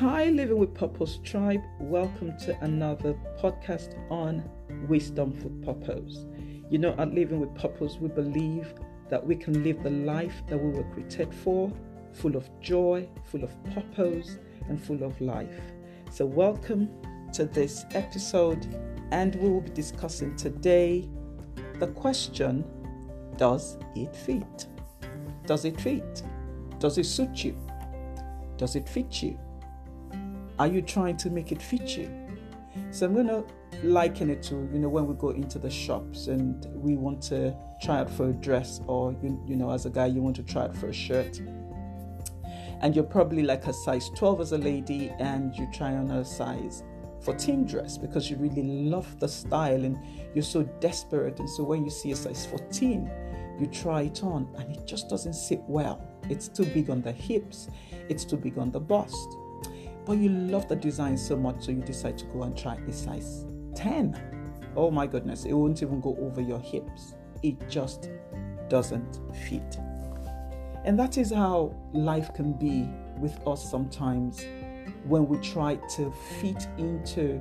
Hi, Living with Purpose Tribe. Welcome to another podcast on wisdom for purpose. You know, at Living with Purpose, we believe that we can live the life that we were created for, full of joy, full of purpose, and full of life. So, welcome to this episode, and we will be discussing today the question Does it fit? Does it fit? Does it suit you? Does it fit you? Are you trying to make it fit you? So I'm going to liken it to, you know, when we go into the shops and we want to try out for a dress or, you, you know, as a guy, you want to try out for a shirt. And you're probably like a size 12 as a lady and you try on a size 14 dress because you really love the style and you're so desperate. And so when you see a size 14, you try it on and it just doesn't sit well. It's too big on the hips, it's too big on the bust but you love the design so much, so you decide to go and try a size 10. Oh my goodness, it won't even go over your hips. It just doesn't fit. And that is how life can be with us sometimes when we try to fit into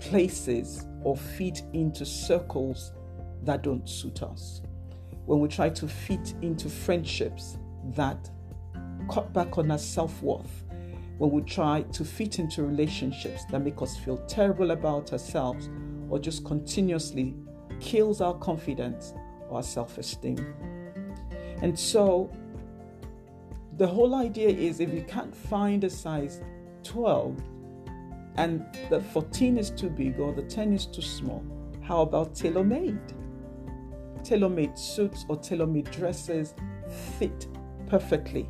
places or fit into circles that don't suit us. When we try to fit into friendships that cut back on our self worth when we try to fit into relationships that make us feel terrible about ourselves or just continuously kills our confidence or our self esteem. And so, the whole idea is if you can't find a size 12 and the 14 is too big or the 10 is too small, how about tailor made? Tailor made suits or tailor made dresses fit perfectly.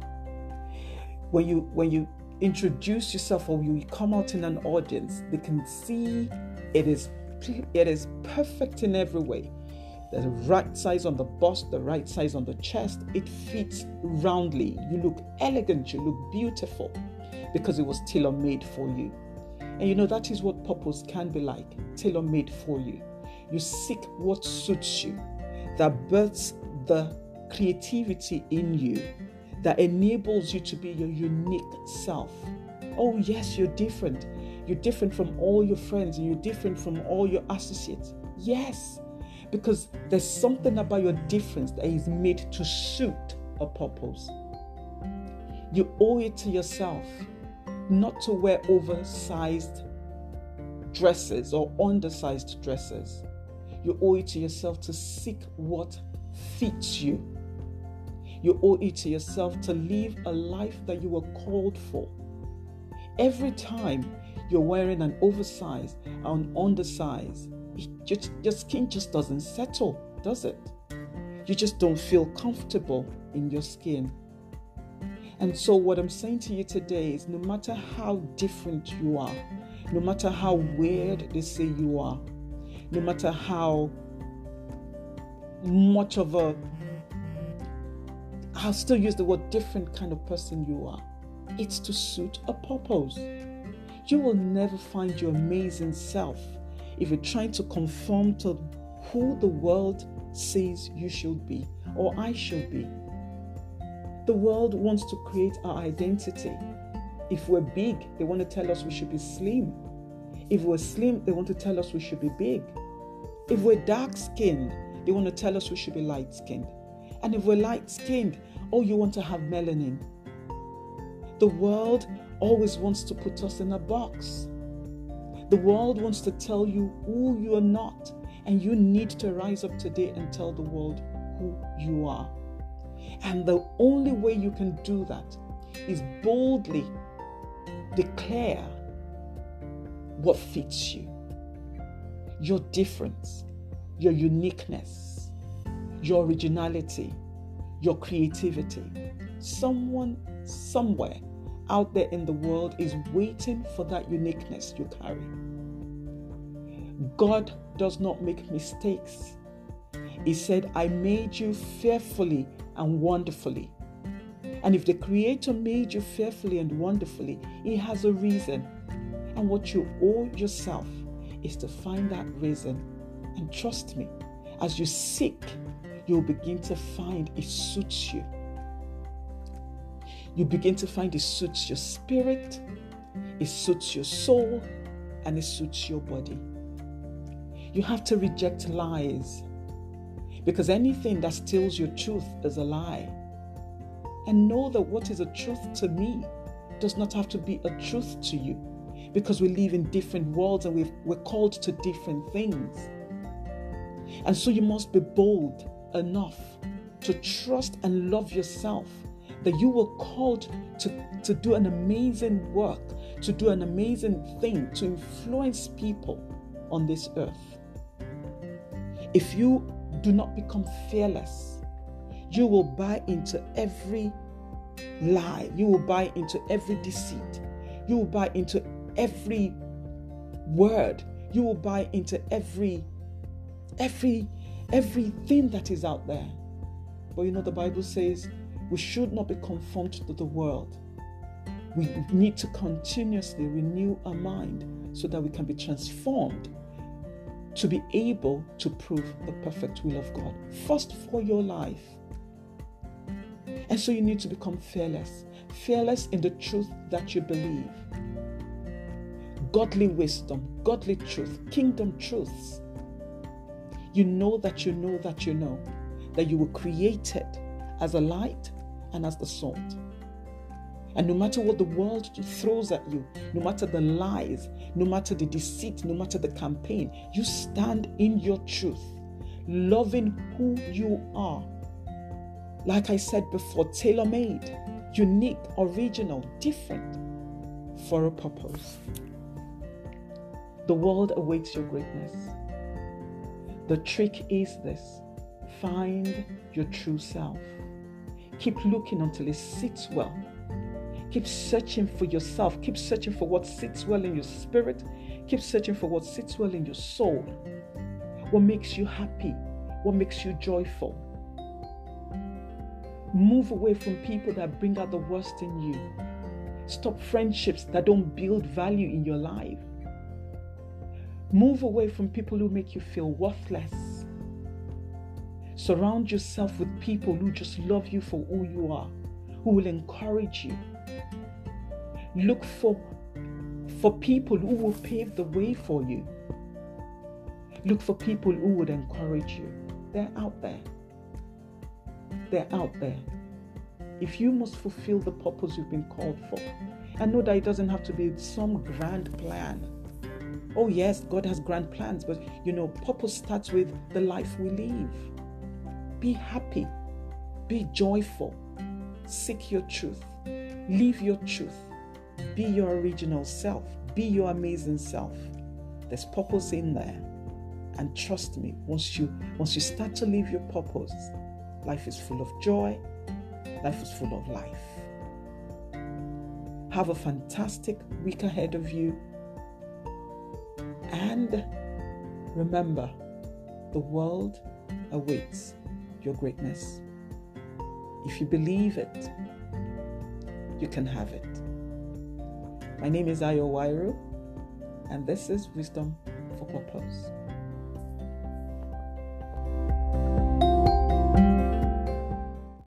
When you when you introduce yourself or you come out in an audience, they can see it is it is perfect in every way. The right size on the bust, the right size on the chest, it fits roundly. You look elegant, you look beautiful because it was tailor made for you. And you know that is what purpose can be like tailor made for you. You seek what suits you, that births the creativity in you that enables you to be your unique self. Oh, yes, you're different. You're different from all your friends and you're different from all your associates. Yes, because there's something about your difference that is made to suit a purpose. You owe it to yourself not to wear oversized dresses or undersized dresses. You owe it to yourself to seek what fits you you owe it to yourself to live a life that you were called for. Every time you're wearing an oversized or an undersized, just, your skin just doesn't settle, does it? You just don't feel comfortable in your skin. And so, what I'm saying to you today is no matter how different you are, no matter how weird they say you are, no matter how much of a I'll still use the word different kind of person you are. It's to suit a purpose. You will never find your amazing self if you're trying to conform to who the world says you should be or I should be. The world wants to create our identity. If we're big, they want to tell us we should be slim. If we're slim, they want to tell us we should be big. If we're dark skinned, they want to tell us we should be light skinned. And if we're light skinned, oh, you want to have melanin. The world always wants to put us in a box. The world wants to tell you who you are not, and you need to rise up today and tell the world who you are. And the only way you can do that is boldly declare what fits you, your difference, your uniqueness, your originality, your creativity. Someone somewhere out there in the world is waiting for that uniqueness you carry. God does not make mistakes. He said, I made you fearfully and wonderfully. And if the Creator made you fearfully and wonderfully, He has a reason. And what you owe yourself is to find that reason. And trust me, as you seek you'll begin to find it suits you. You begin to find it suits your spirit, It suits your soul and it suits your body. You have to reject lies because anything that steals your truth is a lie. And know that what is a truth to me does not have to be a truth to you because we live in different worlds and we we're called to different things. And so you must be bold enough to trust and love yourself that you were called to, to do an amazing work, to do an amazing thing, to influence people on this earth. If you do not become fearless, you will buy into every lie, you will buy into every deceit, you will buy into every word, you will buy into every every everything that is out there. But you know the Bible says we should not be conformed to the world. We need to continuously renew our mind so that we can be transformed to be able to prove the perfect will of God. First for your life. And so you need to become fearless. Fearless in the truth that you believe. Godly wisdom, godly truth, kingdom truths. You know that you know that you know that you were created as a light and as the salt. And no matter what the world throws at you, no matter the lies, no matter the deceit, no matter the campaign, you stand in your truth, loving who you are. Like I said before, tailor made, unique, original, different for a purpose. The world awaits your greatness. The trick is this find your true self. Keep looking until it sits well Keep searching for yourself. Keep searching for what sits well in your spirit. Keep searching for what sits well in your soul. What makes you happy? What makes you joyful? Move away from people that bring out the worst in you. Stop friendships that don't build value in your life. Move away from people who make you feel worthless. Surround yourself with people who just love you for who you are, who will encourage you, Look for, for people who will pave the way for you. Look for people who would encourage you. They're out there. They're out there. If you must fulfill the purpose you've been called for, and know that it doesn't have to be some grand plan. Oh, yes, God has grand plans, but you know, purpose starts with the life we live. Be happy, be joyful, seek your truth, live your truth. Be your original self. Be your amazing self. There's purpose in there. And trust me, once you once you start to live your purpose, life is full of joy, life is full of life. Have a fantastic week ahead of you. And remember, the world awaits your greatness. If you believe it, you can have it. My name is Ayo Wairu, and this is Wisdom for Purpose.